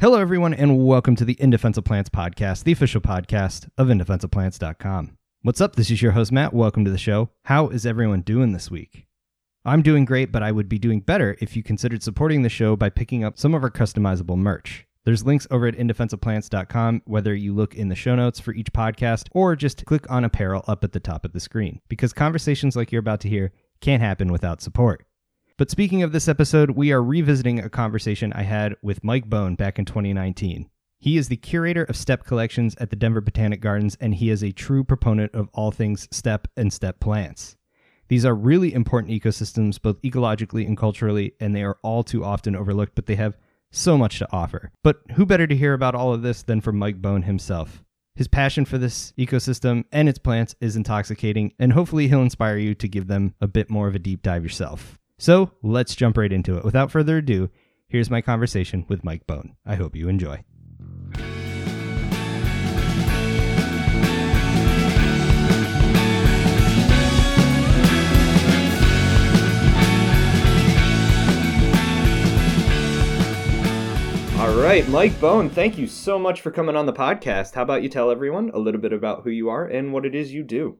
Hello, everyone, and welcome to the In Defense of Plants podcast, the official podcast of indefenseofplants.com. What's up? This is your host, Matt. Welcome to the show. How is everyone doing this week? I'm doing great, but I would be doing better if you considered supporting the show by picking up some of our customizable merch. There's links over at indefenseofplants.com, whether you look in the show notes for each podcast or just click on apparel up at the top of the screen, because conversations like you're about to hear can't happen without support. But speaking of this episode, we are revisiting a conversation I had with Mike Bone back in 2019. He is the curator of steppe collections at the Denver Botanic Gardens, and he is a true proponent of all things steppe and steppe plants. These are really important ecosystems, both ecologically and culturally, and they are all too often overlooked, but they have so much to offer. But who better to hear about all of this than from Mike Bone himself? His passion for this ecosystem and its plants is intoxicating, and hopefully he'll inspire you to give them a bit more of a deep dive yourself. So let's jump right into it. Without further ado, here's my conversation with Mike Bone. I hope you enjoy. All right, Mike Bone, thank you so much for coming on the podcast. How about you tell everyone a little bit about who you are and what it is you do?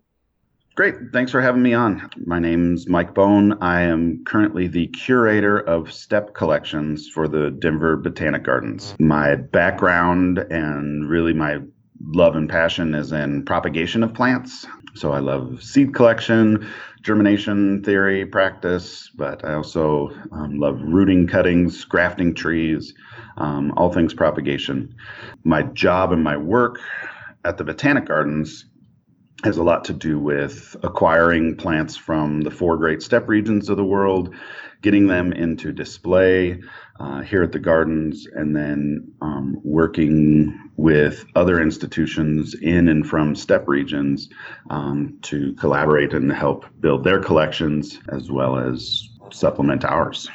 Great. Thanks for having me on. My name's Mike Bone. I am currently the curator of steppe collections for the Denver Botanic Gardens. My background and really my love and passion is in propagation of plants. So I love seed collection, germination theory practice, but I also um, love rooting cuttings, grafting trees, um, all things propagation. My job and my work at the Botanic Gardens has a lot to do with acquiring plants from the four great steppe regions of the world, getting them into display uh, here at the gardens, and then um, working with other institutions in and from steppe regions um, to collaborate and help build their collections as well as supplement ours.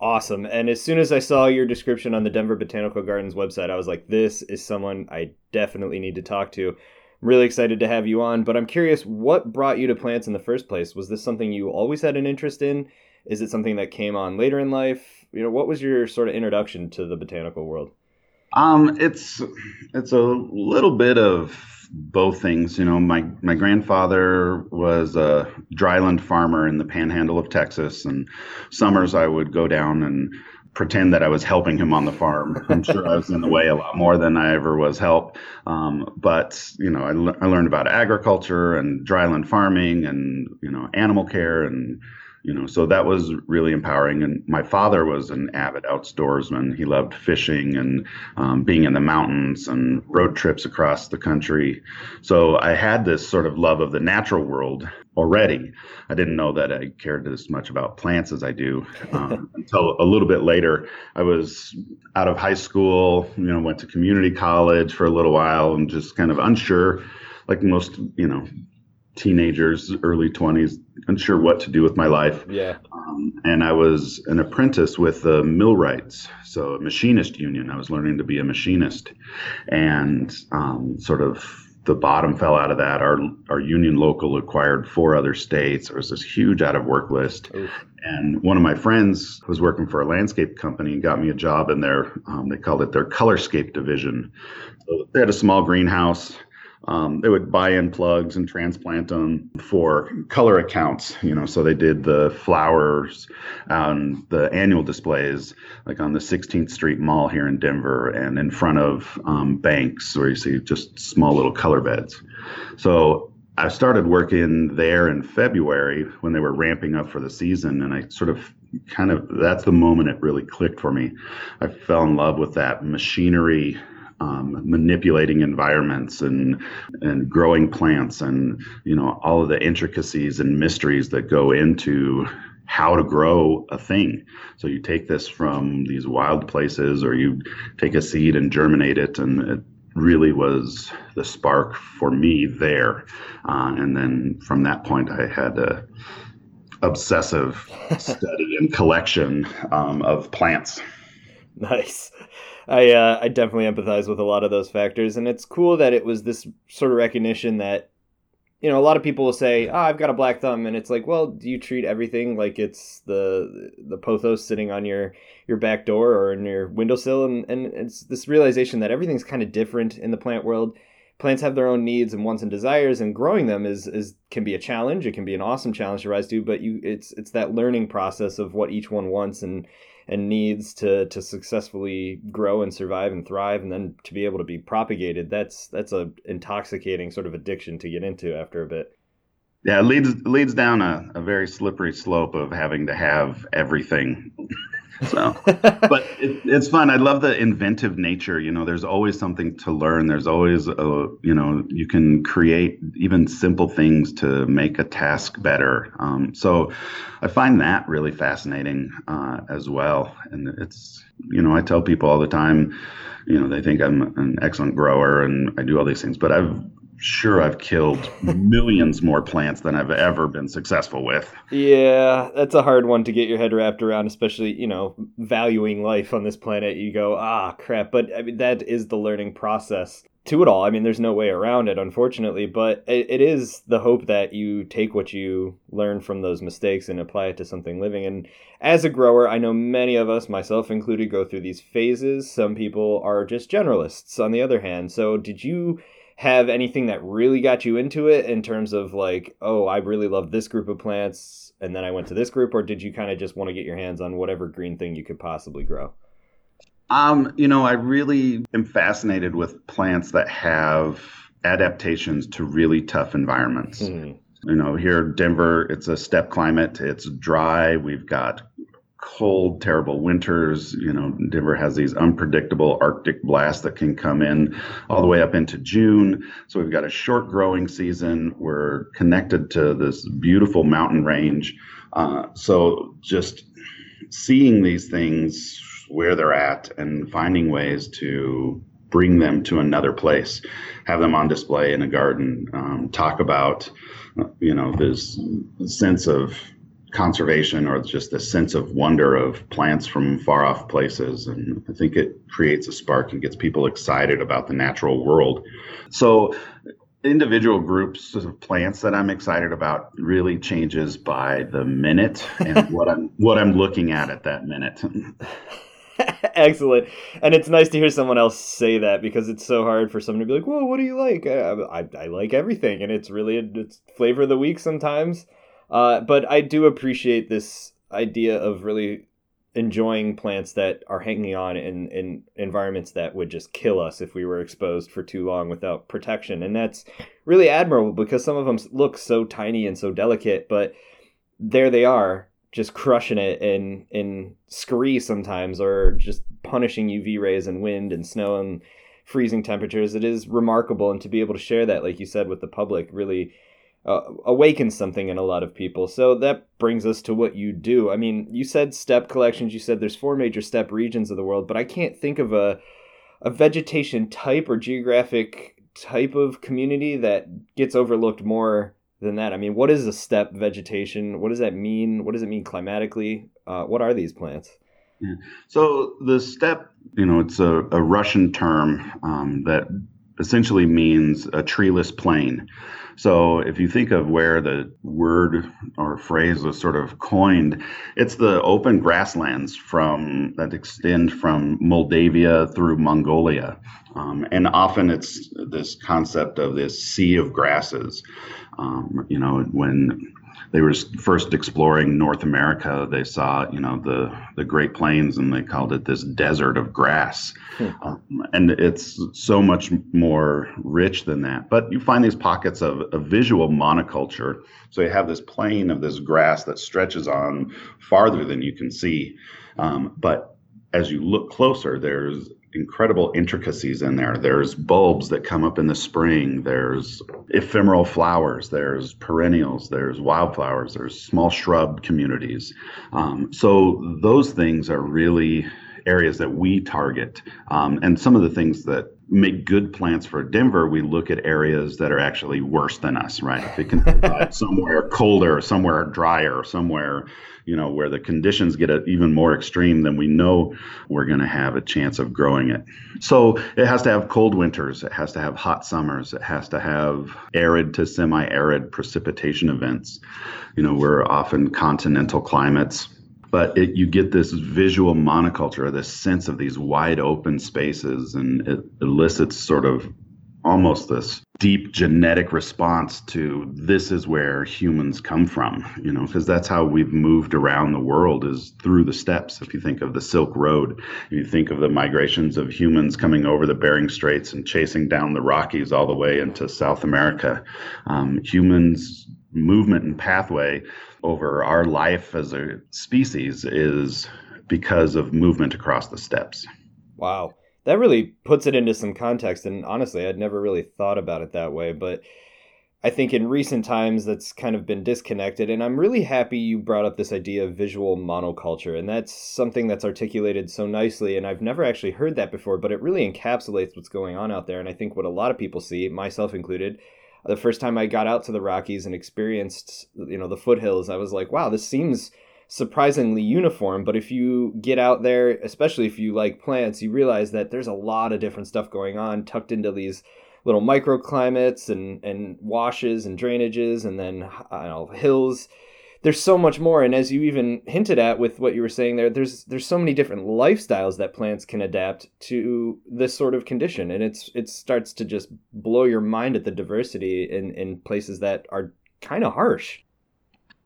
Awesome. And as soon as I saw your description on the Denver Botanical Gardens website, I was like, this is someone I definitely need to talk to. I'm really excited to have you on, but I'm curious what brought you to plants in the first place? Was this something you always had an interest in? Is it something that came on later in life? You know, what was your sort of introduction to the botanical world? Um, it's it's a little bit of both things. You know, my my grandfather was a dryland farmer in the panhandle of Texas, and summers I would go down and pretend that I was helping him on the farm. I'm sure I was in the way a lot more than I ever was help. Um, but you know, I, le- I learned about agriculture and dryland farming and you know animal care and you know so that was really empowering and my father was an avid outdoorsman he loved fishing and um, being in the mountains and road trips across the country so i had this sort of love of the natural world already i didn't know that i cared as much about plants as i do um, until a little bit later i was out of high school you know went to community college for a little while and just kind of unsure like most you know teenagers, early 20s, unsure what to do with my life. Yeah. Um, and I was an apprentice with the millwrights, so a machinist union. I was learning to be a machinist. And um, sort of the bottom fell out of that. Our, our union local acquired four other states. There was this huge out of work list. Oof. And one of my friends was working for a landscape company and got me a job in their, um, they called it their colorscape division. So they had a small greenhouse um, they would buy in plugs and transplant them for color accounts. You know, so they did the flowers on the annual displays, like on the 16th Street Mall here in Denver, and in front of um, banks where you see just small little color beds. So I started working there in February when they were ramping up for the season, and I sort of kind of that's the moment it really clicked for me. I fell in love with that machinery um, manipulating environments and and growing plants and you know all of the intricacies and mysteries that go into how to grow a thing. So you take this from these wild places, or you take a seed and germinate it, and it really was the spark for me there. Uh, and then from that point, I had a obsessive study and collection um, of plants. Nice. I uh, I definitely empathize with a lot of those factors, and it's cool that it was this sort of recognition that you know, a lot of people will say, "Oh, I've got a black thumb," and it's like, well, do you treat everything like it's the the pothos sitting on your your back door or in your windowsill? And and it's this realization that everything's kind of different in the plant world. Plants have their own needs and wants and desires, and growing them is is can be a challenge. It can be an awesome challenge to rise to, but you it's it's that learning process of what each one wants and and needs to to successfully grow and survive and thrive and then to be able to be propagated that's that's a intoxicating sort of addiction to get into after a bit. Yeah it leads leads down a, a very slippery slope of having to have everything so but it, it's fun. I love the inventive nature you know there's always something to learn. There's always a you know you can create even simple things to make a task better. Um, so i find that really fascinating uh, as well. And it's you know i tell people all the time you know they think i'm an excellent grower and i do all these things but i've sure I've killed millions more plants than I've ever been successful with. Yeah, that's a hard one to get your head wrapped around, especially, you know, valuing life on this planet. You go, ah, crap. But I mean, that is the learning process to it all. I mean, there's no way around it, unfortunately, but it, it is the hope that you take what you learn from those mistakes and apply it to something living. And as a grower, I know many of us, myself included, go through these phases. Some people are just generalists, on the other hand. So, did you have anything that really got you into it in terms of like, oh, I really love this group of plants and then I went to this group, or did you kind of just want to get your hands on whatever green thing you could possibly grow? Um, you know, I really am fascinated with plants that have adaptations to really tough environments. Mm. You know, here Denver, it's a steppe climate. It's dry. We've got cold, terrible winters. You know, Denver has these unpredictable Arctic blasts that can come in all the way up into June. So we've got a short growing season. We're connected to this beautiful mountain range. Uh, so just seeing these things where they're at and finding ways to bring them to another place, have them on display in a garden, um, talk about, you know, this sense of conservation or just the sense of wonder of plants from far off places. And I think it creates a spark and gets people excited about the natural world. So, individual groups of plants that I'm excited about really changes by the minute and what I'm what I'm looking at at that minute. Excellent, and it's nice to hear someone else say that because it's so hard for someone to be like, "Well, what do you like?" I, I, I like everything, and it's really a, it's flavor of the week sometimes. Uh, but I do appreciate this idea of really enjoying plants that are hanging on in, in environments that would just kill us if we were exposed for too long without protection. And that's really admirable because some of them look so tiny and so delicate, but there they are just crushing it in in scree sometimes or just punishing UV rays and wind and snow and freezing temperatures. It is remarkable and to be able to share that like you said with the public really uh, awakens something in a lot of people. So that brings us to what you do. I mean, you said steppe collections. You said there's four major steppe regions of the world, but I can't think of a a vegetation type or geographic type of community that gets overlooked more than that. I mean, what is a steppe vegetation? What does that mean? What does it mean climatically? Uh, what are these plants? Yeah. So the steppe, you know, it's a, a Russian term um, that essentially means a treeless plain. So if you think of where the word or phrase was sort of coined, it's the open grasslands from that extend from Moldavia through Mongolia. Um, and often it's this concept of this sea of grasses. Um, you know, when they were first exploring North America, they saw, you know, the the Great Plains, and they called it this desert of grass. Hmm. Um, and it's so much more rich than that. But you find these pockets of, of visual monoculture. So you have this plain of this grass that stretches on farther than you can see. Um, but as you look closer, there's incredible intricacies in there. There's bulbs that come up in the spring, there's ephemeral flowers, there's perennials, there's wildflowers, there's small shrub communities. Um, so those things are really areas that we target. Um, and some of the things that make good plants for Denver, we look at areas that are actually worse than us, right? If it can somewhere colder, somewhere drier, somewhere, you know, where the conditions get even more extreme, then we know we're going to have a chance of growing it. So it has to have cold winters, it has to have hot summers, it has to have arid to semi-arid precipitation events. You know, we're often continental climates but it, you get this visual monoculture, this sense of these wide open spaces, and it elicits sort of almost this deep genetic response to this is where humans come from you know because that's how we've moved around the world is through the steppes if you think of the silk road if you think of the migrations of humans coming over the bering straits and chasing down the rockies all the way into south america um, humans movement and pathway over our life as a species is because of movement across the steppes. Wow. That really puts it into some context. And honestly, I'd never really thought about it that way. But I think in recent times that's kind of been disconnected. And I'm really happy you brought up this idea of visual monoculture. And that's something that's articulated so nicely. And I've never actually heard that before, but it really encapsulates what's going on out there. And I think what a lot of people see, myself included, the first time I got out to the Rockies and experienced, you know, the foothills, I was like, wow, this seems surprisingly uniform. But if you get out there, especially if you like plants, you realize that there's a lot of different stuff going on tucked into these little microclimates and, and washes and drainages and then know, hills there's so much more and as you even hinted at with what you were saying there there's there's so many different lifestyles that plants can adapt to this sort of condition and it's it starts to just blow your mind at the diversity in in places that are kind of harsh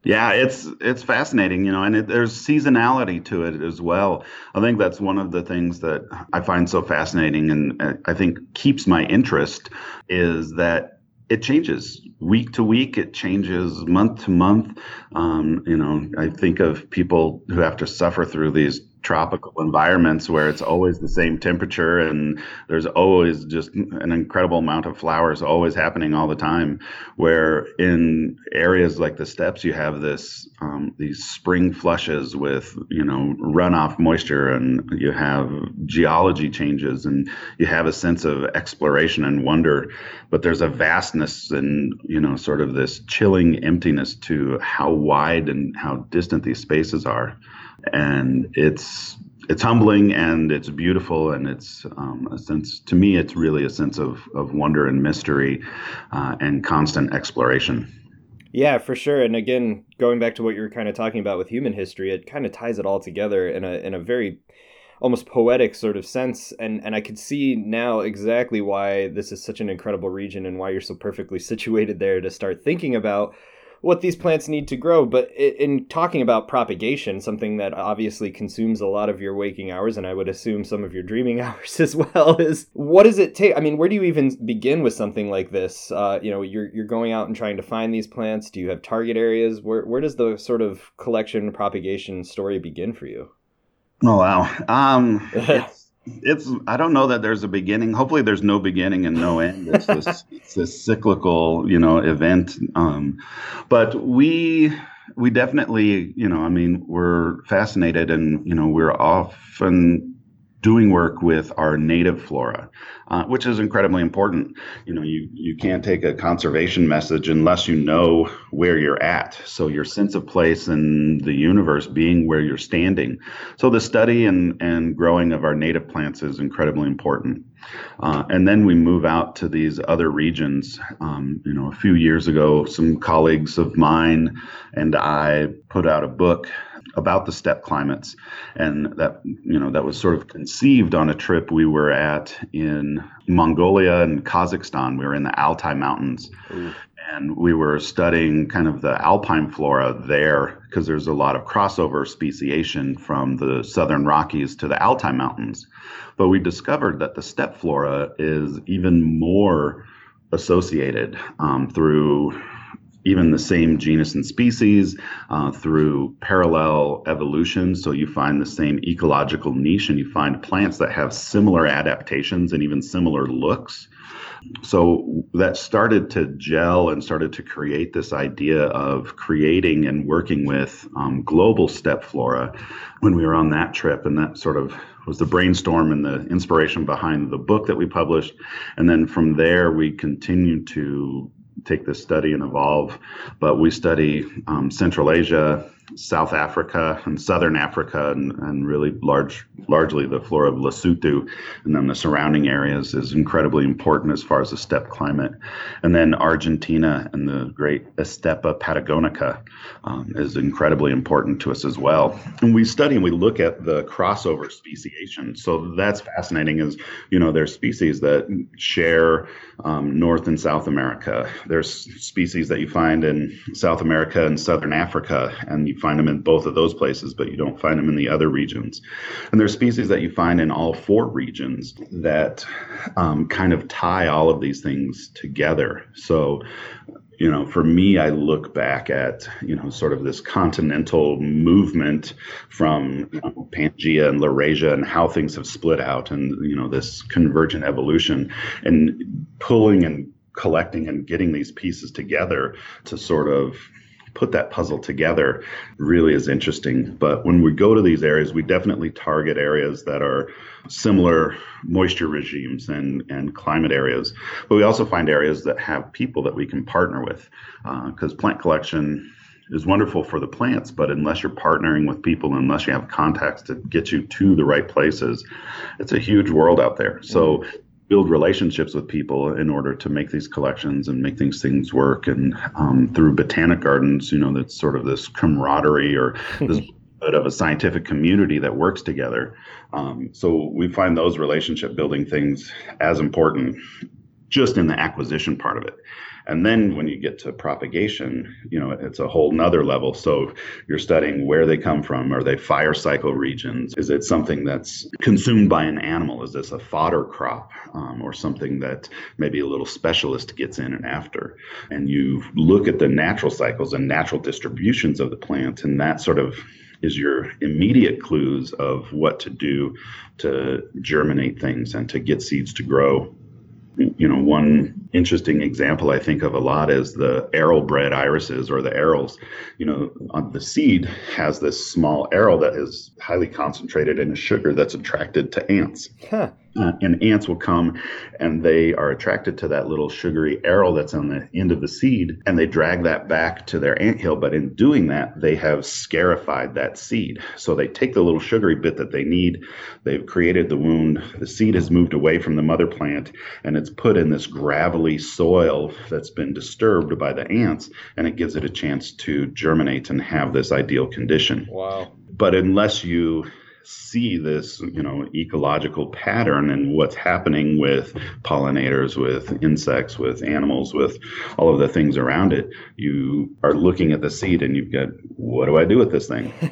yeah, it's it's fascinating, you know, and it, there's seasonality to it as well. I think that's one of the things that I find so fascinating, and I think keeps my interest is that it changes week to week. It changes month to month. Um, you know, I think of people who have to suffer through these tropical environments where it's always the same temperature and there's always just an incredible amount of flowers always happening all the time where in areas like the steppes you have this um, these spring flushes with you know runoff moisture and you have geology changes and you have a sense of exploration and wonder. But there's a vastness and you know sort of this chilling emptiness to how wide and how distant these spaces are and it's it's humbling and it's beautiful and it's um, a sense to me it's really a sense of of wonder and mystery uh, and constant exploration. Yeah for sure. And again going back to what you were kind of talking about with human history it kind of ties it all together in a in a very almost poetic sort of sense. And and I could see now exactly why this is such an incredible region and why you're so perfectly situated there to start thinking about what these plants need to grow. But in talking about propagation, something that obviously consumes a lot of your waking hours, and I would assume some of your dreaming hours as well, is what does it take? I mean, where do you even begin with something like this? Uh, you know, you're you're going out and trying to find these plants. Do you have target areas? Where where does the sort of collection propagation story begin for you? Oh wow. Um, it's i don't know that there's a beginning. Hopefully there's no beginning and no end. It's this it's this cyclical you know event. Um, but we we definitely you know i mean we're fascinated and you know we're often doing work with our native flora, uh, which is incredibly important. You know, you, you can't take a conservation message unless you know where you're at. So your sense of place in the universe being where you're standing. So the study and, and growing of our native plants is incredibly important. Uh, and then we move out to these other regions. Um, you know, a few years ago, some colleagues of mine and I put out a book about the steppe climates, and that you know that was sort of conceived on a trip we were at in Mongolia and Kazakhstan. We were in the Altai Mountains. Ooh. And we were studying kind of the alpine flora there because there's a lot of crossover speciation from the southern Rockies to the Altai Mountains. But we discovered that the steppe flora is even more associated um, through even the same genus and species uh, through parallel evolution. So you find the same ecological niche and you find plants that have similar adaptations and even similar looks. So that started to gel and started to create this idea of creating and working with um, global steppe flora when we were on that trip. And that sort of was the brainstorm and the inspiration behind the book that we published. And then from there, we continued to take this study and evolve. But we study um, Central Asia, South Africa and Southern Africa, and, and really large, largely the flora of Lesotho, and then the surrounding areas is incredibly important as far as the steppe climate. And then Argentina and the great Estepa patagonica um, is incredibly important to us as well. And we study and we look at the crossover speciation. So that's fascinating. Is you know there's species that share um, North and South America. There's species that you find in South America and Southern Africa, and you find them in both of those places, but you don't find them in the other regions. And there's species that you find in all four regions that um, kind of tie all of these things together. So, you know, for me, I look back at, you know, sort of this continental movement from you know, Pangea and Laurasia and how things have split out and, you know, this convergent evolution and pulling and collecting and getting these pieces together to sort of put that puzzle together really is interesting. But when we go to these areas, we definitely target areas that are similar moisture regimes and, and climate areas. But we also find areas that have people that we can partner with because uh, plant collection is wonderful for the plants, but unless you're partnering with people, unless you have contacts to get you to the right places, it's a huge world out there. So build relationships with people in order to make these collections and make these things work. And um, through botanic gardens, you know, that's sort of this camaraderie or this bit of a scientific community that works together. Um, so we find those relationship building things as important just in the acquisition part of it. And then when you get to propagation, you know, it's a whole nother level. So you're studying where they come from. Are they fire cycle regions? Is it something that's consumed by an animal? Is this a fodder crop um, or something that maybe a little specialist gets in and after? And you look at the natural cycles and natural distributions of the plant, and that sort of is your immediate clues of what to do to germinate things and to get seeds to grow you know, one interesting example I think of a lot is the aril-bred irises or the arils. You know, the seed has this small arrow that is highly concentrated in a sugar that's attracted to ants. Huh. Uh, and ants will come and they are attracted to that little sugary aril that's on the end of the seed and they drag that back to their ant hill. But in doing that, they have scarified that seed. So they take the little sugary bit that they need, they've created the wound, the seed has moved away from the mother plant and it's put in this gravelly soil that's been disturbed by the ants and it gives it a chance to germinate and have this ideal condition. Wow. But unless you see this, you know, ecological pattern and what's happening with pollinators, with insects, with animals, with all of the things around it. You are looking at the seed and you've got, what do I do with this thing?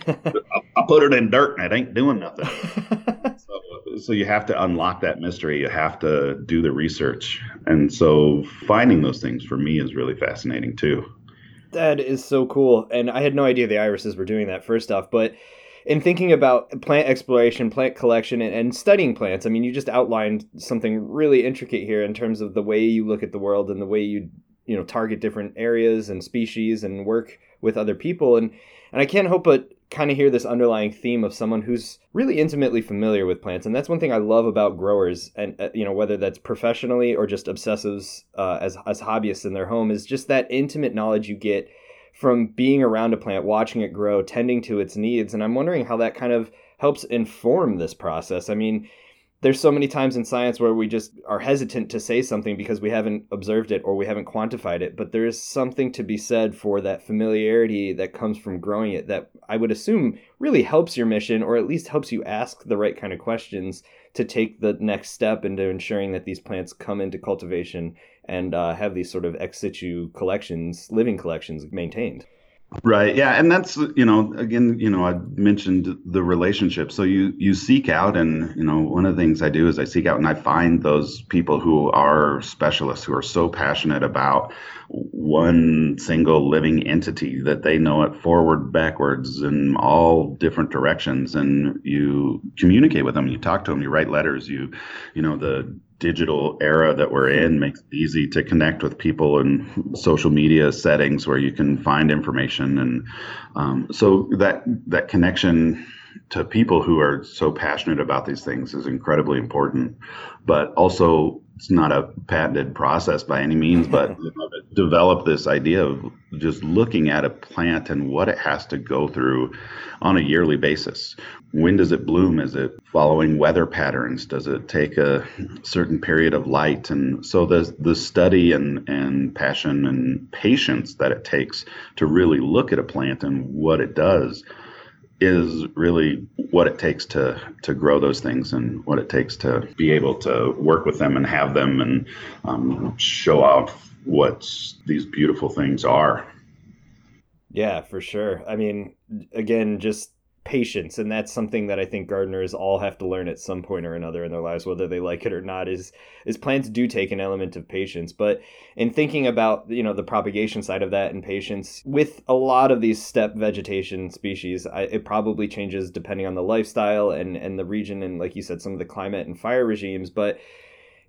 I put it in dirt and it ain't doing nothing. so, so you have to unlock that mystery. You have to do the research. And so finding those things for me is really fascinating too. That is so cool. And I had no idea the irises were doing that first off, but in thinking about plant exploration, plant collection, and, and, studying plants, I mean, you just outlined something really intricate here in terms of the way you look at the world and the way you you know target different areas and species and work with other people. And and I can't help but kind of hear this underlying theme of someone who's really intimately familiar with plants. And that's one thing i love about growers and uh, you know whether that's professionally or just obsessives uh, as, as hobbyists in their home is just that intimate knowledge you get from being around a plant, watching it grow, tending to its needs. And I'm wondering how that kind of helps inform this process. I mean, there's so many times in science where we just are hesitant to say something because we haven't observed it or we haven't quantified it. But there is something to be said for that familiarity that comes from growing it that I would assume really helps your mission or at least helps you ask the right kind of questions to take the next step into ensuring that these plants come into cultivation and uh, have these sort of ex situ collections, living collections maintained. Right. Yeah, and that's you know again you know I mentioned the relationship. So you you seek out, and you know one of the things I do is I seek out and I find those people who are specialists who are so passionate about one single living entity that they know it forward, backwards, in all different directions, and you communicate with them. You talk to them. You write letters. You you know the digital era that we're in makes it easy to connect with people in social media settings where you can find information and um, so that that connection to people who are so passionate about these things is incredibly important. But also, it's not a patented process by any means, but develop this idea of just looking at a plant and what it has to go through on a yearly basis. When does it bloom? Is it following weather patterns? Does it take a certain period of light? And so the the study and, and passion and patience that it takes to really look at a plant and what it does is really what it takes to to grow those things and what it takes to be able to work with them and have them and um, show off what these beautiful things are. Yeah, for sure. I mean, again, just patience and that's something that i think gardeners all have to learn at some point or another in their lives whether they like it or not is is plants do take an element of patience but in thinking about you know the propagation side of that and patience with a lot of these steppe vegetation species I, it probably changes depending on the lifestyle and and the region and like you said some of the climate and fire regimes but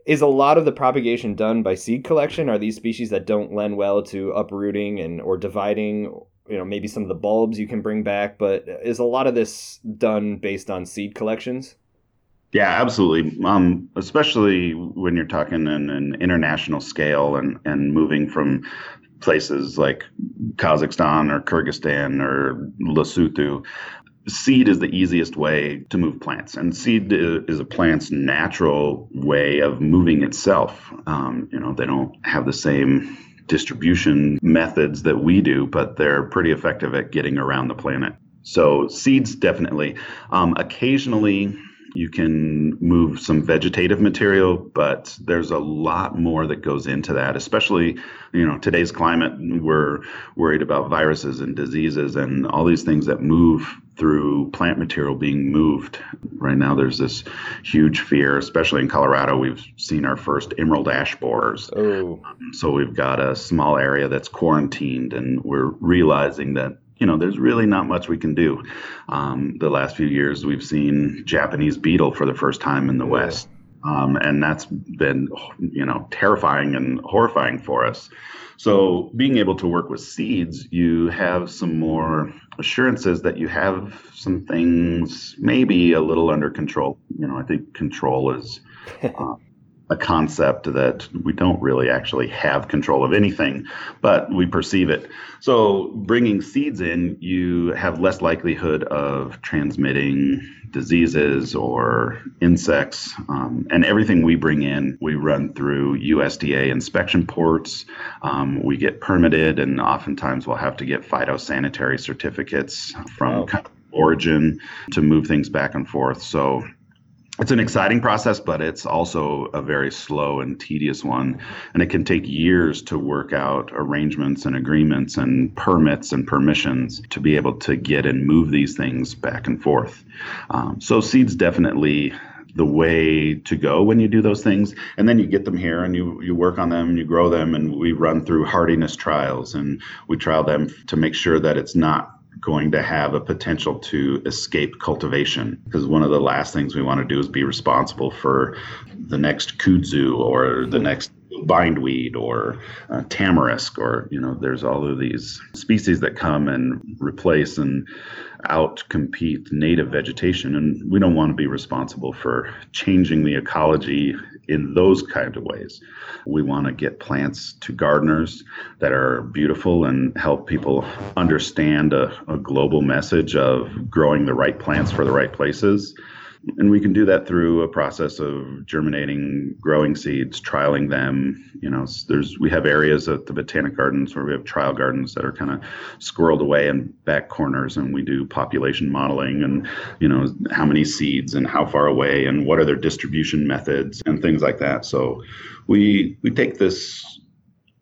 is a lot of the propagation done by seed collection? Are these species that don't lend well to uprooting and or dividing you know maybe some of the bulbs you can bring back but is a lot of this done based on seed collections? Yeah absolutely. Um, especially when you're talking in an international scale and and moving from places like kazakhstan or kyrgyzstan or lesotho seed is the easiest way to move plants and seed is a plant's natural way of moving itself um, you know they don't have the same distribution methods that we do, but they're pretty effective at getting around the planet. So, seeds definitely. Um, occasionally, you can move some vegetative material, but there's a lot more that goes into that, especially, you know, today's climate, we're worried about viruses and diseases and all these things that move through plant material being moved. Right now, there's this huge fear, especially in Colorado. We've seen our first emerald ash borers. Oh. So we've got a small area that's quarantined, and we're realizing that you know, there's really not much we can do. Um, the last few years, we've seen Japanese beetle for the first time in the yeah. West. Um, and that's been, you know, terrifying and horrifying for us. So, being able to work with seeds, you have some more assurances that you have some things maybe a little under control. You know, I think control is uh, a concept that we don't really actually have control of anything, but we perceive it. So, bringing seeds in, you have less likelihood of transmitting diseases or insects. Um, and everything we bring in, we run through USDA inspection ports. Um, we get permitted, and oftentimes we'll have to get phytosanitary certificates from wow. origin to move things back and forth. So, it's an exciting process, but it's also a very slow and tedious one. And it can take years to work out arrangements and agreements and permits and permissions to be able to get and move these things back and forth. Um, so, seeds definitely the way to go when you do those things and then you get them here and you you work on them and you grow them and we run through hardiness trials and we trial them to make sure that it's not going to have a potential to escape cultivation because one of the last things we want to do is be responsible for the next kudzu or the next bindweed or uh, tamarisk or you know there's all of these species that come and replace and out compete native vegetation and we don't want to be responsible for changing the ecology in those kind of ways. We want to get plants to gardeners that are beautiful and help people understand a, a global message of growing the right plants for the right places and we can do that through a process of germinating growing seeds trialing them you know there's we have areas at the botanic gardens where we have trial gardens that are kind of squirreled away in back corners and we do population modeling and you know how many seeds and how far away and what are their distribution methods and things like that. So we we take this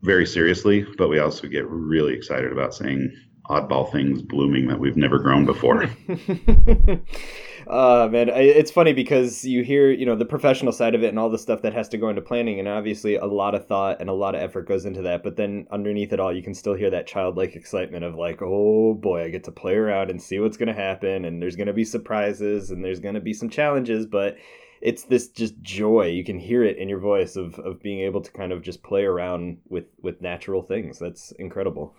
very seriously but we also get really excited about seeing oddball things blooming that we've never grown before uh man it's funny because you hear you know the professional side of it and all the stuff that has to go into planning and obviously a lot of thought and a lot of effort goes into that but then underneath it all you can still hear that childlike excitement of like oh boy i get to play around and see what's going to happen and there's going to be surprises and there's going to be some challenges but it's this just joy you can hear it in your voice of, of being able to kind of just play around with with natural things. That's incredible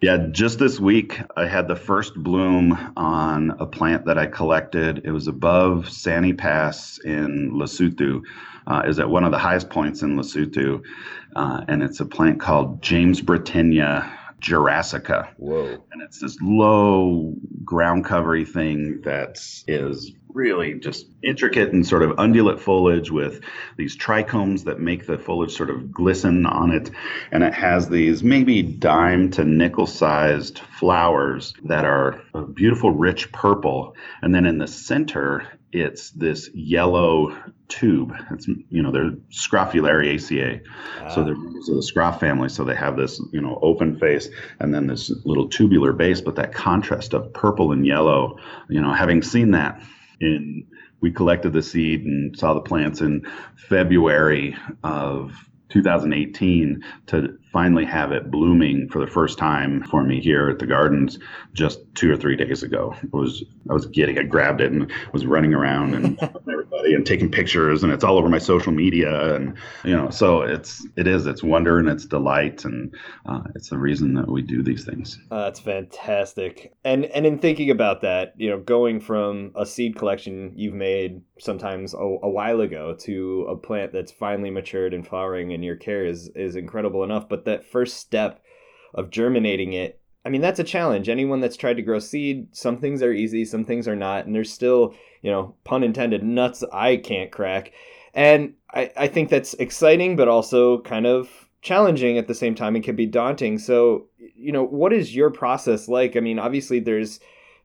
Yeah, just this week I had the first bloom on a plant that I collected. It was above Sani Pass in Lesotho. Uh, is at one of the highest points in Lesotho, uh, and it's a plant called Jamesbrittenia Jurassica. Whoa. And it's this low ground covery thing that is really just intricate and sort of undulate foliage with these trichomes that make the foliage sort of glisten on it. And it has these maybe dime to nickel sized flowers that are a beautiful, rich purple. And then in the center, it's this yellow tube. It's you know they're Scrophulariaceae, ah. so they're members of the Scroff family. So they have this you know open face and then this little tubular base. But that contrast of purple and yellow, you know, having seen that in we collected the seed and saw the plants in February of 2018 to finally have it blooming for the first time for me here at the gardens just two or three days ago. It was I was getting I grabbed it and was running around and everybody and taking pictures and it's all over my social media and you know so it's it is it's wonder and it's delight and uh, it's the reason that we do these things. Uh, that's fantastic. And and in thinking about that, you know, going from a seed collection you've made sometimes a, a while ago to a plant that's finally matured and flowering and your care is is incredible enough, but but that first step of germinating it I mean, that's a challenge. Anyone that's tried to grow seed, some things are easy, some things are not. And there's still, you know, pun intended, nuts I can't crack. And I, I think that's exciting, but also kind of challenging at the same time and can be daunting. So, you know, what is your process like? I mean, obviously there's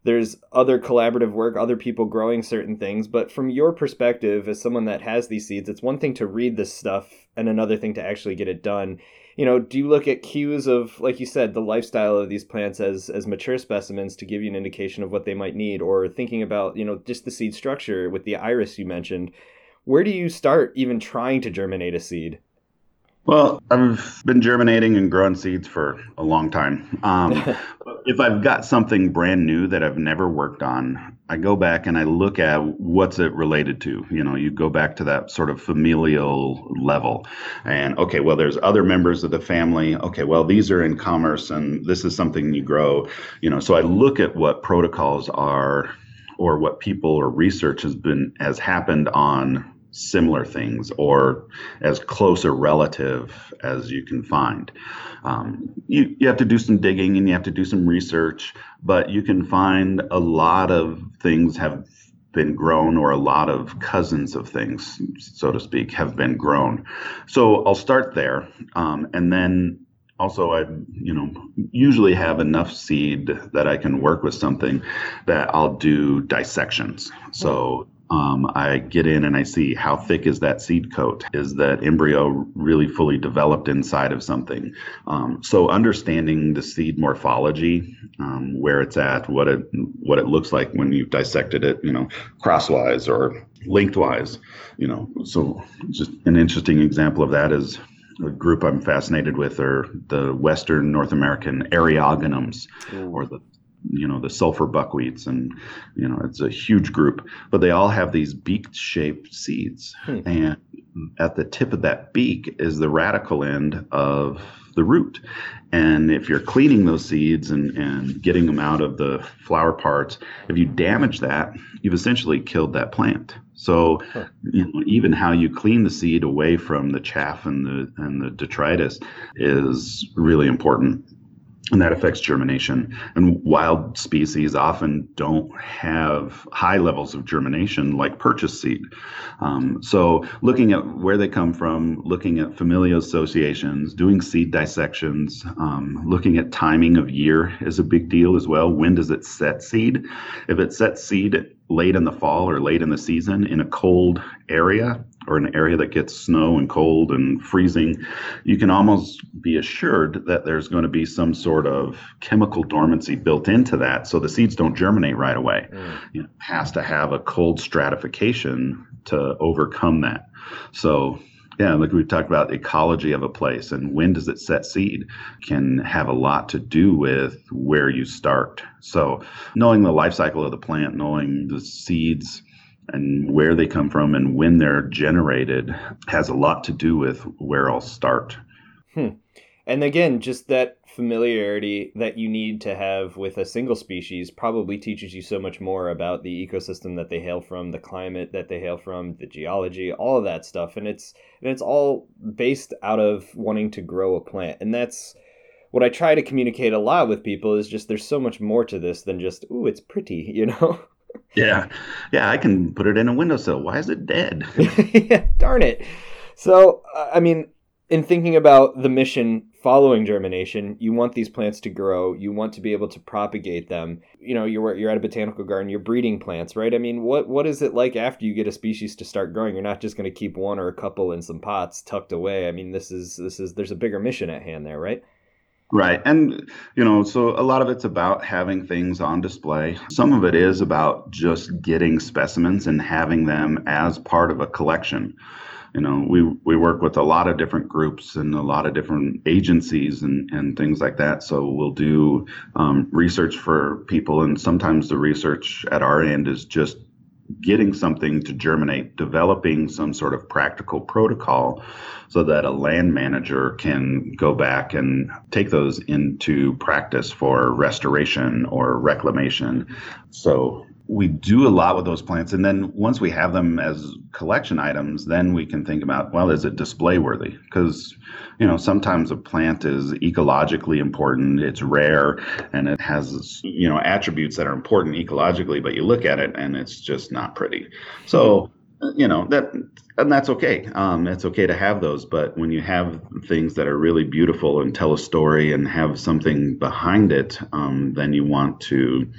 there's other collaborative work, other people growing certain things, but from your perspective as someone that has these seeds, it's one thing to read this stuff and another thing to actually get it done you know, do you look at cues of, like you said, the lifestyle of these plants as as mature specimens to give you an indication of what they might need, or thinking about, you know, just the seed structure with the iris you mentioned? Where do you start even trying to germinate a seed? Well, I've been germinating and growing seeds for a long time. Um, if I've got something brand new that I've never worked on, I go back and I look at what's it related to. You know, you go back to that sort of familial level. And okay, well, there's other members of the family. Okay, well, these are in commerce and this is something you grow. You know, so I look at what protocols are or what people or research has been has happened on similar things or as close a relative as you can find. Um, you, you have to do some digging and you have to do some research, but you can find a lot of things have been grown or a lot of cousins of things, so to speak, have been grown. So I'll start there. Um, and then also I you know usually have enough seed that I can work with something that I'll do dissections. So um, I get in and I see how thick is that seed coat? Is that embryo really fully developed inside of something? Um, so understanding the seed morphology, um, where it's at, what it what it looks like when you've dissected it, you know, crosswise or lengthwise, you know. So just an interesting example of that is a group I'm fascinated with are the Western North American Eriogonums, or the you know the sulfur buckwheats and you know it's a huge group but they all have these beak shaped seeds hmm. and at the tip of that beak is the radicle end of the root and if you're cleaning those seeds and, and getting them out of the flower parts if you damage that you've essentially killed that plant so huh. you know, even how you clean the seed away from the chaff and the and the detritus is really important and that affects germination. And wild species often don't have high levels of germination like purchase seed. Um, so, looking at where they come from, looking at familial associations, doing seed dissections, um, looking at timing of year is a big deal as well. When does it set seed? If it sets seed late in the fall or late in the season in a cold area, or an area that gets snow and cold and freezing, you can almost be assured that there's going to be some sort of chemical dormancy built into that, so the seeds don't germinate right away. Mm. You know, has to have a cold stratification to overcome that. So yeah, like we've talked about the ecology of a place and when does it set seed can have a lot to do with where you start. So knowing the life cycle of the plant, knowing the seeds and where they come from and when they're generated has a lot to do with where I'll start. Hmm. and again, just that familiarity that you need to have with a single species probably teaches you so much more about the ecosystem that they hail from, the climate that they hail from, the geology, all of that stuff. And it's and it's all based out of wanting to grow a plant. And that's what I try to communicate a lot with people is just there's so much more to this than just, ooh, it's pretty, you know? Yeah. Yeah, I can put it in a windowsill. Why is it dead? yeah, darn it. So, I mean, in thinking about the mission following germination, you want these plants to grow. You want to be able to propagate them. You know, you're you're at a botanical garden. You're breeding plants, right? I mean, what what is it like after you get a species to start growing? You're not just going to keep one or a couple in some pots tucked away. I mean, this is this is there's a bigger mission at hand there, right? Right. And, you know, so a lot of it's about having things on display. Some of it is about just getting specimens and having them as part of a collection you know we we work with a lot of different groups and a lot of different agencies and and things like that so we'll do um, research for people and sometimes the research at our end is just getting something to germinate developing some sort of practical protocol so that a land manager can go back and take those into practice for restoration or reclamation. So we do a lot with those plants and then once we have them as collection items then we can think about well is it display worthy? Because you know sometimes a plant is ecologically important it's rare and it has you know attributes that are important ecologically but you look at it and it's just not pretty. So you know that and that's okay. Um, it's okay to have those but when you have things that are really beautiful and tell a story and have something behind it um, then you want to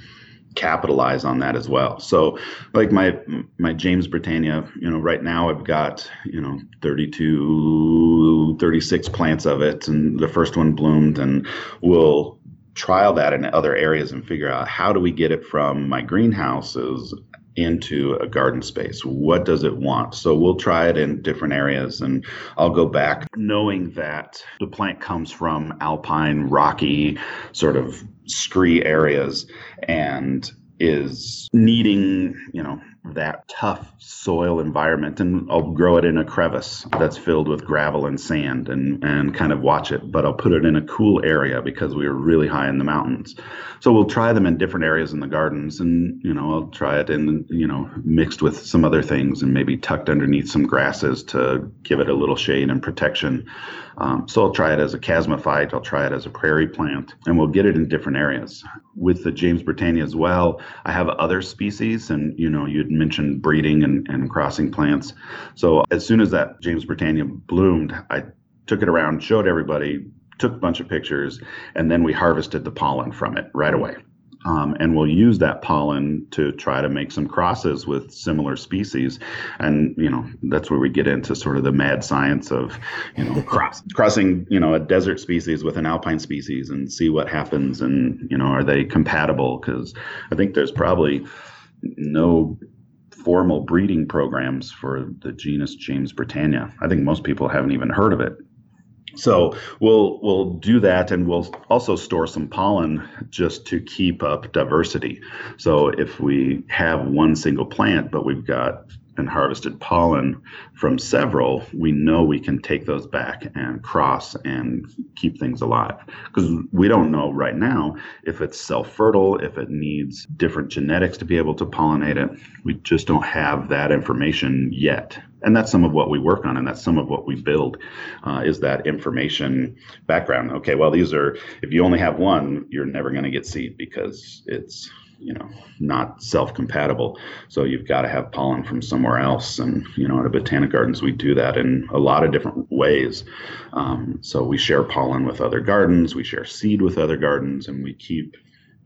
capitalize on that as well. So like my my Jamesbrittenia, you know, right now I've got, you know, 32 36 plants of it and the first one bloomed and we'll trial that in other areas and figure out how do we get it from my greenhouses into a garden space. What does it want? So we'll try it in different areas and I'll go back knowing that the plant comes from alpine, rocky, sort of scree areas and is needing, you know, that tough soil environment and I'll grow it in a crevice that's filled with gravel and sand and, and kind of watch it, but I'll put it in a cool area because we are really high in the mountains. So we'll try them in different areas in the gardens and, you know, I'll try it in, you know, mixed with some other things and maybe tucked underneath some grasses to give it a little shade and protection. Um, so I'll try it as a chasmophyte, I'll try it as a prairie plant, and we'll get it in different areas. With the Jamesbrittenia as well, I have other species, and you know, you'd mentioned breeding and, and crossing plants. So as soon as that Jamesbrittenia bloomed, I took it around, showed everybody, took a bunch of pictures, and then we harvested the pollen from it right away. Um, and we'll use that pollen to try to make some crosses with similar species. And you know that's where we get into sort of the mad science of you know cross, crossing you know a desert species with an alpine species and see what happens and you know are they compatible? Because i think there's probably no formal breeding programs for the genus Jamesbrittenia. I think most people haven't even heard of it so we'll we'll do that, and we'll also store some pollen just to keep up diversity. So if we have one single plant, but we've got and harvested pollen from several, we know we can take those back and cross and keep things alive. Because we don't know right now if it's self fertile, if it needs different genetics to be able to pollinate it. We just don't have that information yet. And that's some of what we work on, and that's some of what we build uh, is that information background. Okay, well, these are, if you only have one, you're never going to get seed because it's you know not self-compatible. So you've got to have pollen from somewhere else and you know at a botanic gardens we do that in a lot of different ways. Um, so we share pollen with other gardens we share seed with other gardens and we keep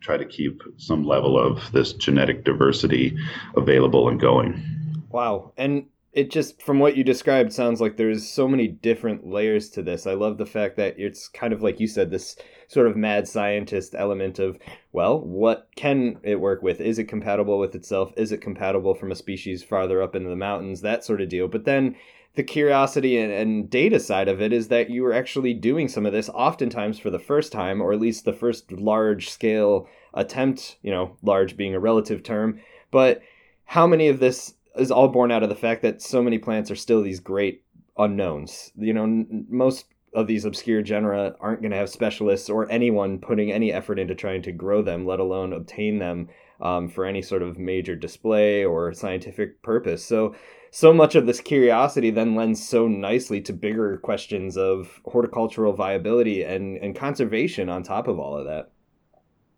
try to keep some level of this genetic diversity available and going. Wow. And it just from what you described sounds like there's so many different layers to this. I love the fact that it's kind of like you said this sort of mad scientist element of well what can it work with? Is it compatible with itself? Is it compatible from a species farther up into the mountains? That sort of deal. But then the curiosity and, and data side of it is that you are actually doing some of this oftentimes for the first time or at least the first large scale attempt you know large being a relative term. But how many of this is all born out of the fact that so many plants are still these great unknowns. You know, n- most of these obscure genera aren't going to have specialists or anyone putting any effort into trying to grow them, let alone obtain them um, for any sort of major display or scientific purpose. So, so much of this curiosity then lends so nicely to bigger questions of horticultural viability and, and conservation on top of all of that.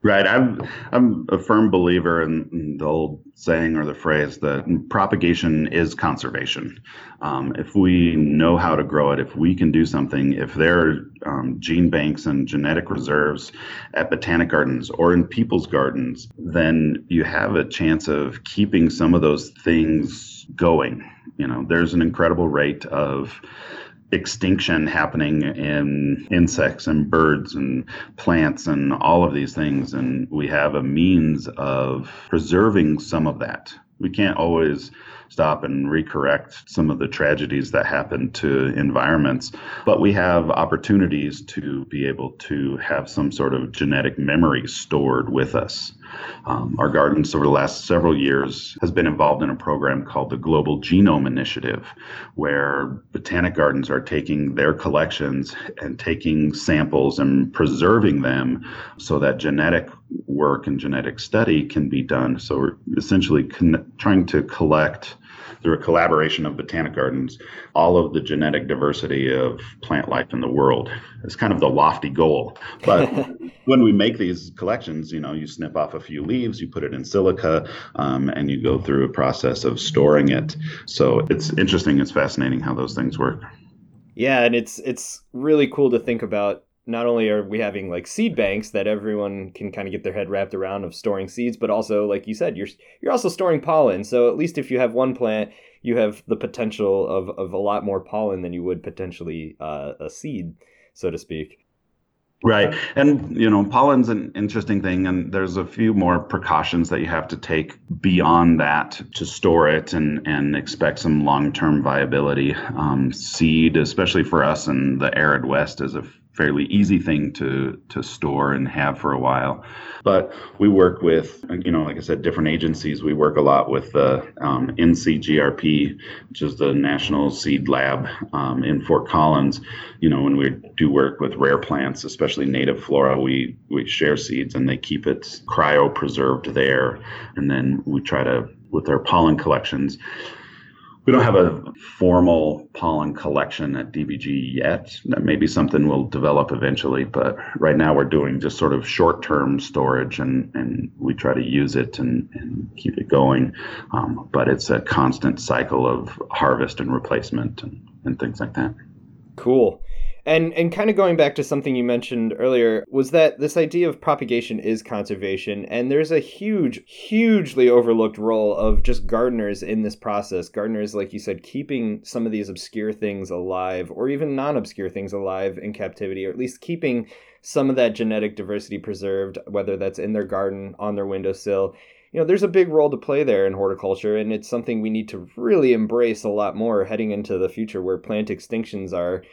Right. I'm I'm a firm believer in the old saying or the phrase that propagation is conservation. Um, if we know how to grow it, if we can do something, if there are um, gene banks and genetic reserves at botanic gardens or in people's gardens, then you have a chance of keeping some of those things going. You know, there's an incredible rate of extinction happening in insects and birds and plants and all of these things. And we have a means of preserving some of that. We can't always stop and recorrect some of the tragedies that happen to environments, but we have opportunities to be able to have some sort of genetic memory stored with us. Um, our gardens over the last several years has been involved in a program called the Global Genome Initiative, where botanic gardens are taking their collections and taking samples and preserving them so that genetic work and genetic study can be done. So we're essentially con- trying to collect through a collaboration of botanic gardens, all of the genetic diversity of plant life in the world. It's kind of the lofty goal. But when we make these collections, you know, you snip off a few leaves, you put it in silica, um, and you go through a process of storing it. So it's interesting, it's fascinating how those things work. Yeah, and it's it's really cool to think about not only are we having like seed banks that everyone can kind of get their head wrapped around of storing seeds, but also like you said, you're you're also storing pollen. So at least if you have one plant, you have the potential of, of a lot more pollen than you would potentially uh, a seed, so to speak. Right. And, you know, pollen's an interesting thing, and there's a few more precautions that you have to take beyond that to store it and, and expect some long term viability. Um, seed, especially for us in the arid West, is a fairly easy thing to to store and have for a while. But we work with, you know, like I said, different agencies. We work a lot with the um, NCGRP, which is the National Seed Lab um, in Fort Collins. You know, when we do work with rare plants, especially native flora, we we share seeds and they keep it cryo preserved there, and then we try to with our pollen collections we don't have a formal pollen collection at DBG yet. That may be something we'll develop eventually, but right now we're doing just sort of short term storage and, and we try to use it and, and keep it going. Um, but it's a constant cycle of harvest and replacement and, and things like that. Cool. And and kind of going back to something you mentioned earlier was that this idea of propagation is conservation and there's a huge hugely overlooked role of just gardeners in this process. Gardeners like you said keeping some of these obscure things alive or even non-obscure things alive in captivity or at least keeping some of that genetic diversity preserved whether that's in their garden, on their windowsill you know, there's a big role to play there in horticulture, and it's something we need to really embrace a lot more heading into the future where plant extinctions are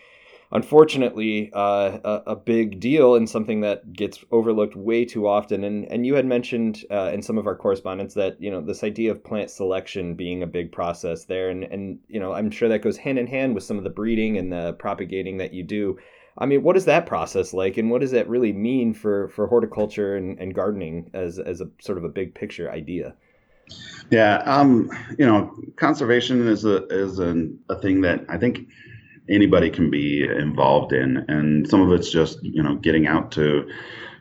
unfortunately uh, a, a, big deal and something that gets overlooked way too often. And and you had mentioned uh, in some of our correspondence that you know this idea of plant selection being a big process there, and and you know I'm sure that goes hand in hand with some of the breeding and the propagating that you do. I mean, what is that process like, and what does that really mean for for horticulture and, and gardening as as a sort of a big picture idea? Yeah, um, you know, conservation is a is a, a thing that I think anybody can be involved in. And some of it's just you know getting out to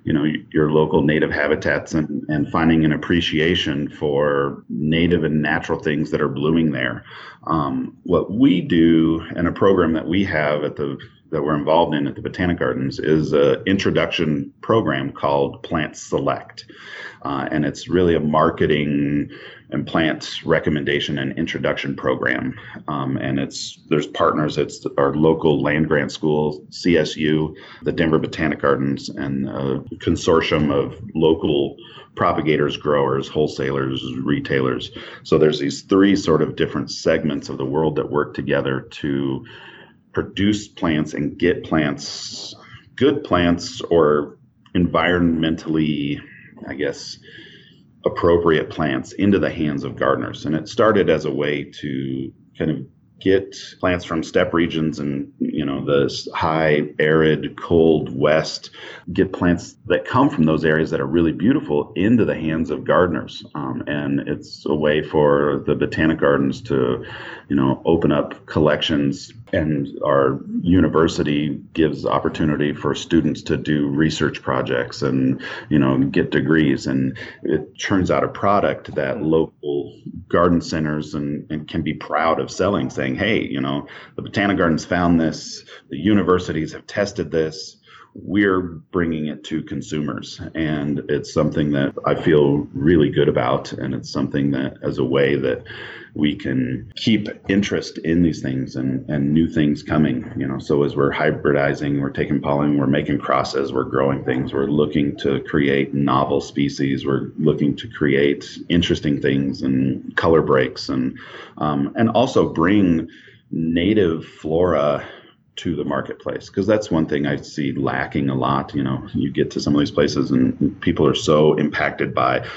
you know your local native habitats and, and finding an appreciation for native and natural things that are blooming there. Um, what we do in a program that we have at the that we're involved in at the botanic gardens is an introduction program called plant select. Uh, and it's really a marketing and plant recommendation and introduction program. Um, and it's there's partners. It's our local land grant school, CSU, the Denver Botanic Gardens, and a consortium of local propagators, growers, wholesalers, retailers. So there's these three sort of different segments of the world that work together to produce plants and get plants, good plants or environmentally, I guess appropriate plants into the hands of gardeners. And it started as a way to kind of get plants from steppe regions and you know the high arid cold west get plants that come from those areas that are really beautiful into the hands of gardeners um, and it's a way for the botanic gardens to you know open up collections and our university gives opportunity for students to do research projects and you know get degrees. And it churns out a product that local garden centers and, and can be proud of selling saying hey you know the botanic gardens found this the universities have tested this we're bringing it to consumers and it's something that i feel really good about and it's something that as a way that we can keep interest in these things and, and new things coming you know. So as we're hybridizing we're taking pollen we're making crosses we're growing things we're looking to create novel species we're looking to create interesting things and color breaks and um, and also bring native flora to the marketplace because that's one thing I see lacking a lot. You know, you get to some of these places and people are so impacted by,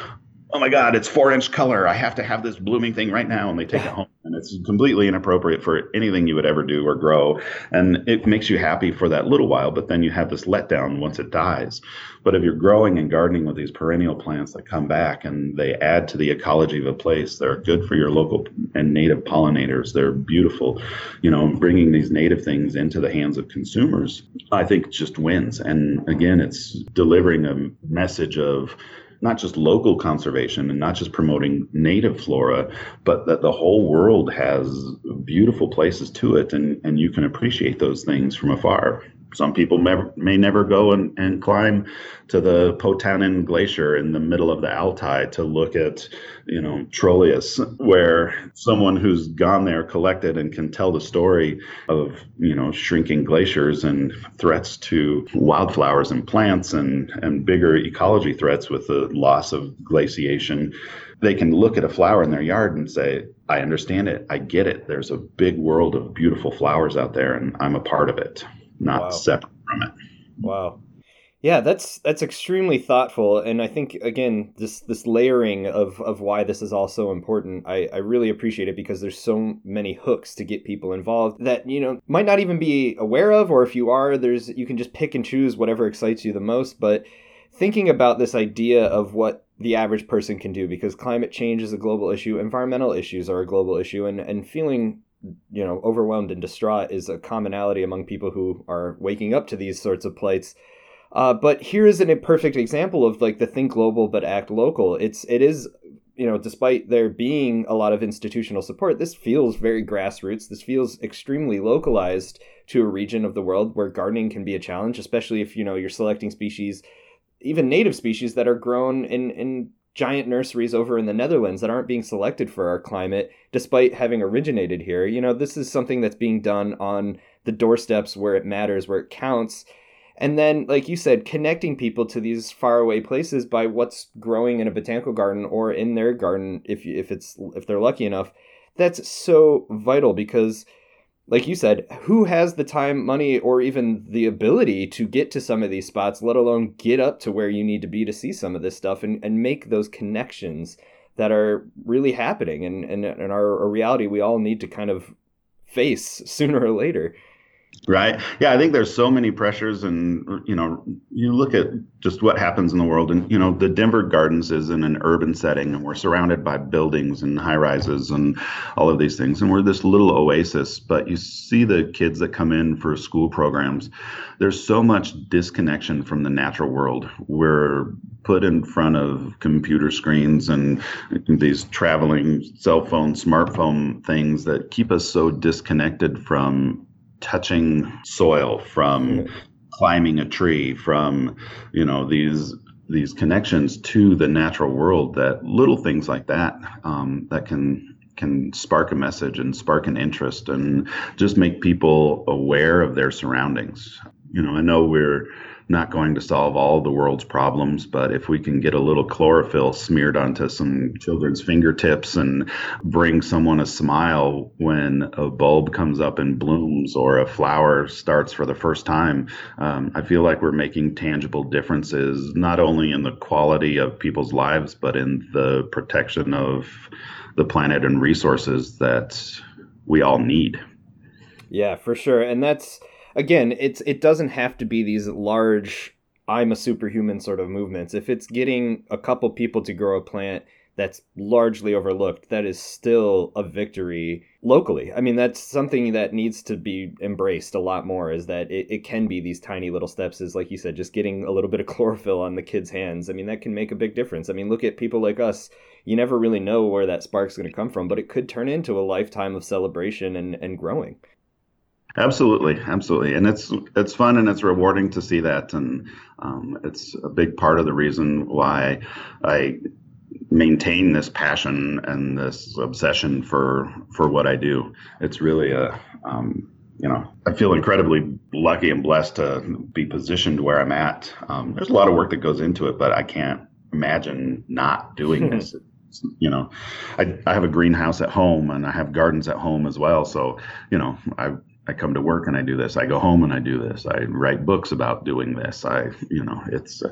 oh my God, it's four inch color. I have to have this blooming thing right now. And they take it home. And it's completely inappropriate for anything you would ever do or grow. And it makes you happy for that little while, but then you have this letdown once it dies. But if you're growing and gardening with these perennial plants that come back and they add to the ecology of a place, they're good for your local and native pollinators. They're beautiful. You know, bringing these native things into the hands of consumers, I think just wins. And again, it's delivering a message of, not just local conservation and not just promoting native flora, but that the whole world has beautiful places to it and, and you can appreciate those things from afar some people may, may never go and, and climb to the Potanin Glacier in the middle of the Altai to look at, you know, Trollius, where someone who's gone there collected and can tell the story of, you know, shrinking glaciers and threats to wildflowers and plants and, and bigger ecology threats with the loss of glaciation. They can look at a flower in their yard and say, I understand it. I get it. There's a big world of beautiful flowers out there, and I'm a part of it not wow. separate from it. Wow. Yeah, that's that's extremely thoughtful, and I think again this this layering of of why this is all so important. I I really appreciate it because there's so many hooks to get people involved that you know might not even be aware of, or if you are, there's you can just pick and choose whatever excites you the most. But thinking about this idea of what the average person can do, because climate change is a global issue, environmental issues are a global issue, and and feeling you know overwhelmed and distraught is a commonality among people who are waking up to these sorts of plights. Uh, but here's an, a perfect example of like the think global but act local. It's it is you know despite there being a lot of institutional support this feels very grassroots. This feels extremely localized to a region of the world where gardening can be a challenge especially if you know you're selecting species even native species that are grown in in giant nurseries over in the Netherlands that aren't being selected for our climate despite having originated here. You know, this is something that's being done on the doorsteps where it matters, where it counts. And then, like you said, connecting people to these faraway places by what's growing in a botanical garden or in their garden, if if it's if they're lucky enough, that's so vital because like you said, who has the time, money, or even the ability to get to some of these spots, let alone get up to where you need to be to see some of this stuff and, and make those connections that are really happening and, and, and are a reality we all need to kind of face sooner or later. Right. Yeah, I think there's so many pressures, and you know, you look at just what happens in the world, and you know, the Denver Gardens is in an urban setting, and we're surrounded by buildings and high rises and all of these things, and we're this little oasis. But you see the kids that come in for school programs. There's so much disconnection from the natural world. We're put in front of computer screens and these traveling cell phone, smartphone things that keep us so disconnected from touching soil, from climbing a tree, from you know these these connections to the natural world. That little things like that um, that can can spark a message and spark an interest and just make people aware of their surroundings. You know, I know we're not going to solve all the world's problems, but if we can get a little chlorophyll smeared onto some children's fingertips and bring someone a smile when a bulb comes up and blooms or a flower starts for the first time, um, I feel like we're making tangible differences, not only in the quality of people's lives, but in the protection of the planet and resources that we all need. Yeah, for sure. And that's again, it's it doesn't have to be these large I'm a superhuman sort of movements. If it's getting a couple people to grow a plant that's largely overlooked, that is still a victory locally. I mean, that's something that needs to be embraced a lot more is that it, it can be these tiny little steps, is like you said, just getting a little bit of chlorophyll on the kids' hands. I mean, that can make a big difference. I mean, look at people like us. You never really know where that spark's going to come from, but it could turn into a lifetime of celebration and, and growing. Absolutely, absolutely, and it's it's fun and it's rewarding to see that, and um, it's a big part of the reason why I maintain this passion and this obsession for for what I do. It's really a um, you know I feel incredibly lucky and blessed to be positioned where I'm at. Um, there's a lot of work that goes into it, but I can't imagine not doing this. you know, I I have a greenhouse at home and I have gardens at home as well. So you know I I come to work and I do this. I go home and I do this. I write books about doing this. I, you know, it's,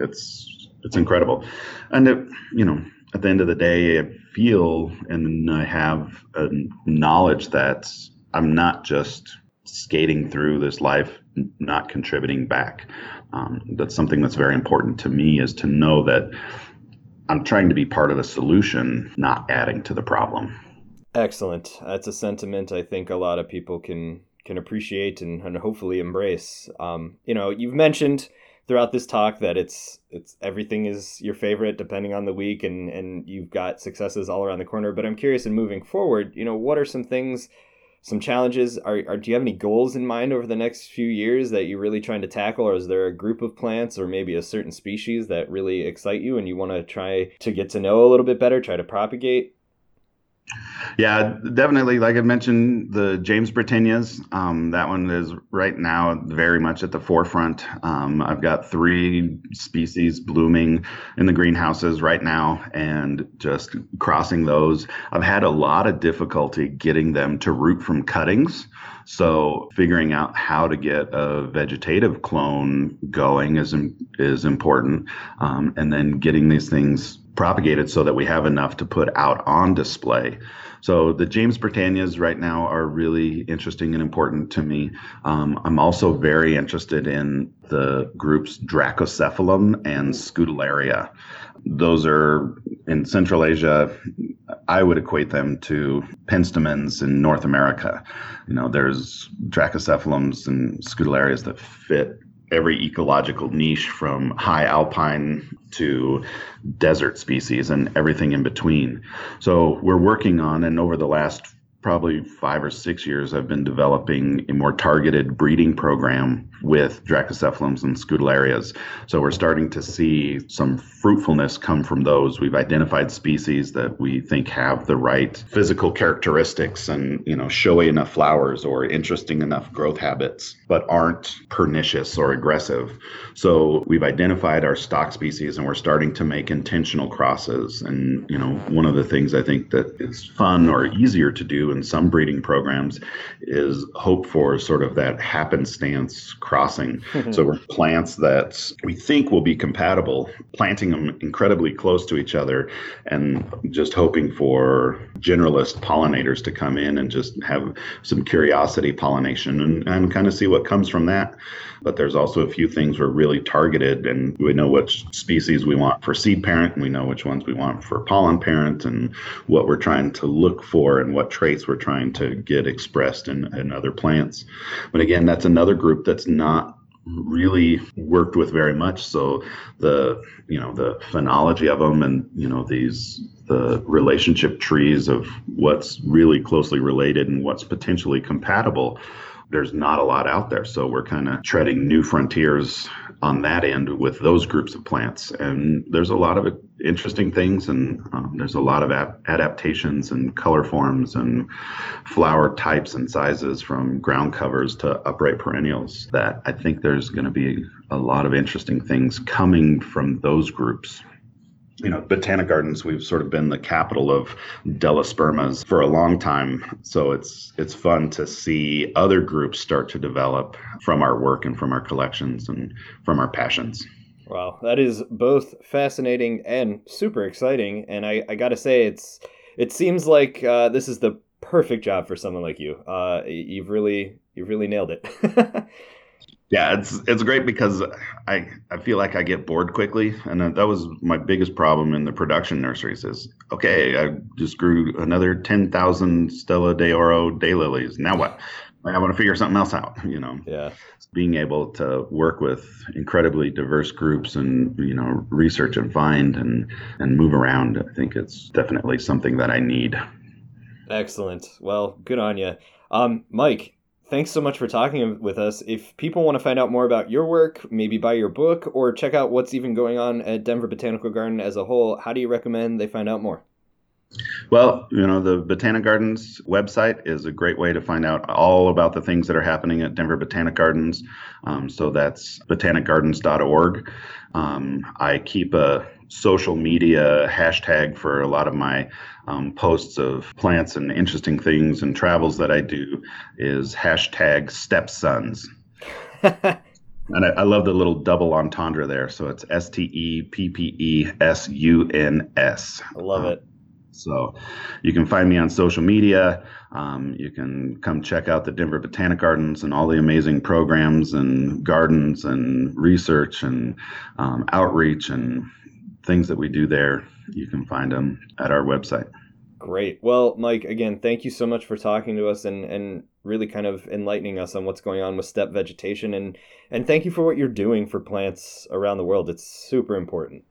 it's it's incredible. And it, you know, at the end of the day, I feel and I have a knowledge that I'm not just skating through this life, not contributing back. Um, that's something that's very important to me is to know that I'm trying to be part of the solution, not adding to the problem. Excellent. That's a sentiment I think a lot of people can can appreciate and, and hopefully embrace. Um, you know, you've mentioned throughout this talk that it's it's everything is your favorite depending on the week and and you've got successes all around the corner but i'm curious in moving forward you know what are some things some challenges are, are do you have any goals in mind over the next few years that you're really trying to tackle or is there a group of plants or maybe a certain species that really excite you and you want to try to get to know a little bit better try to propagate yeah, definitely. Like I mentioned, the Jamesbrittenias, um, that one is right now very much at the forefront. Um, I've got three species blooming in the greenhouses right now and just crossing those. I've had a lot of difficulty getting them to root from cuttings. So figuring out how to get a vegetative clone going is is important, um, and then getting these things propagated so that we have enough to put out on display. So the Jamesbrittenias right now are really interesting and important to me. Um, I'm also very interested in the groups Dracocephalum and Scutellaria. Those are in Central Asia. I would equate them to penstemons in North America. You know, there's Dracocephalums and Scutellarias that fit every ecological niche from high alpine to desert species and everything in between. So we're working on, and over the last probably five or six years, I've been developing a more targeted breeding program with Dracocephalums and Scutellarias. So we're starting to see some fruitfulness come from those. We've identified species that we think have the right physical characteristics and, you know, showy enough flowers or interesting enough growth habits, but aren't pernicious or aggressive. So we've identified our stock species and we're starting to make intentional crosses. And, you know, one of the things I think that is fun or easier to do in some breeding programs is hope for sort of that happenstance crossing. Mm-hmm. So we're plants that we think will be compatible, planting them incredibly close to each other and just hoping for generalist pollinators to come in and just have some curiosity pollination and, and kind of see what comes from that. But there's also a few things we're really targeted and we know which species we want for seed parent and we know which ones we want for pollen parent and what we're trying to look for and what traits we're trying to get expressed in, in other plants. But again, that's another group that's not really worked with very much so the you know the phenology of them and you know these the relationship trees of what's really closely related and what's potentially compatible there's not a lot out there. So we're kind of treading new frontiers on that end with those groups of plants. And there's a lot of interesting things, and um, there's a lot of ap- adaptations and color forms and flower types and sizes from ground covers to upright perennials that I think there's going to be a lot of interesting things coming from those groups you know, Botanic Gardens, we've sort of been the capital of Delospermas for a long time. So it's it's fun to see other groups start to develop from our work and from our collections and from our passions. Wow, that is both fascinating and super exciting. And I, I got to say, it's it seems like uh, this is the perfect job for someone like you. Uh, you've really you've really nailed it. yeah, it's it's great because I I feel like I get bored quickly, and that was my biggest problem in the production nurseries. Is okay, I just grew another ten thousand Stella de Oro daylilies. Now what? I want to figure something else out. You know. Yeah. Being able to work with incredibly diverse groups and you know research and find and and move around, I think it's definitely something that I need. Excellent. Well, good on you. Um, Mike, thanks so much for talking with us. If people want to find out more about your work, maybe buy your book, or check out what's even going on at Denver Botanical Garden as a whole, how do you recommend they find out more? Well, you know, the Botanic Gardens website is a great way to find out all about the things that are happening at Denver Botanic Gardens. Um, so that's botanicgardens.org. Um, I keep a social media hashtag for a lot of my um, posts of plants and interesting things and travels that I do is hashtag steppesuns. and I, I, love the little double entendre there. So it's S T E P P E S U N S. I love it. So you can find me on social media. Um, you can come check out the Denver Botanic Gardens and all the amazing programs and gardens and research and um, outreach and things that we do there. You can find them at our website. Great. Well, Mike, again, thank you so much for talking to us and, and really kind of enlightening us on what's going on with steppe vegetation. And and thank you for what you're doing for plants around the world. It's super important.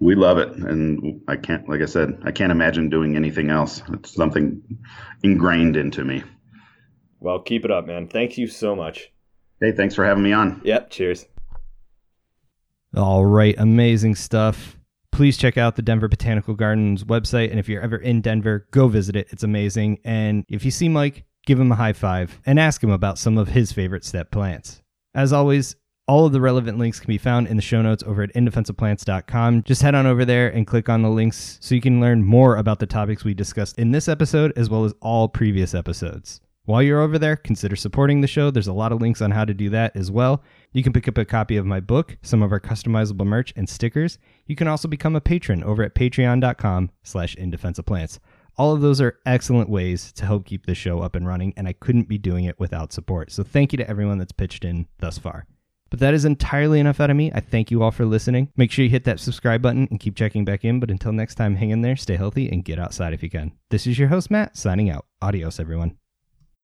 We love it. And i can't like i said i can't imagine doing anything else. It's something ingrained into me. Well keep it up man. Thank you so much. Hey thanks for having me on. Yep. Cheers. All right. Amazing stuff please check out the denver botanical gardens website and if you're ever in denver go visit it it's amazing and if you see mike give him a high five and ask him about some of his favorite steppe plants as always all of the relevant links can be found in the show notes over at indefenseofplants.com. Just head on over there and click on the links so you can learn more about the topics we discussed in this episode as well as all previous episodes. While you're over there, consider supporting the show. There's a lot of links on how to do that as well. You can pick up a copy of my book, some of our customizable merch, and stickers. You can also become a patron over at patreon.com slash indefenseofplants. All of those are excellent ways to help keep the show up and running, and I couldn't be doing it without support. So thank you to everyone that's pitched in thus far. But that is entirely enough out of me. I thank you all for listening. Make sure you hit that subscribe button and keep checking back in. But until next time, hang in there, stay healthy, and get outside if you can. This is your host, Matt, signing out. Adios, everyone.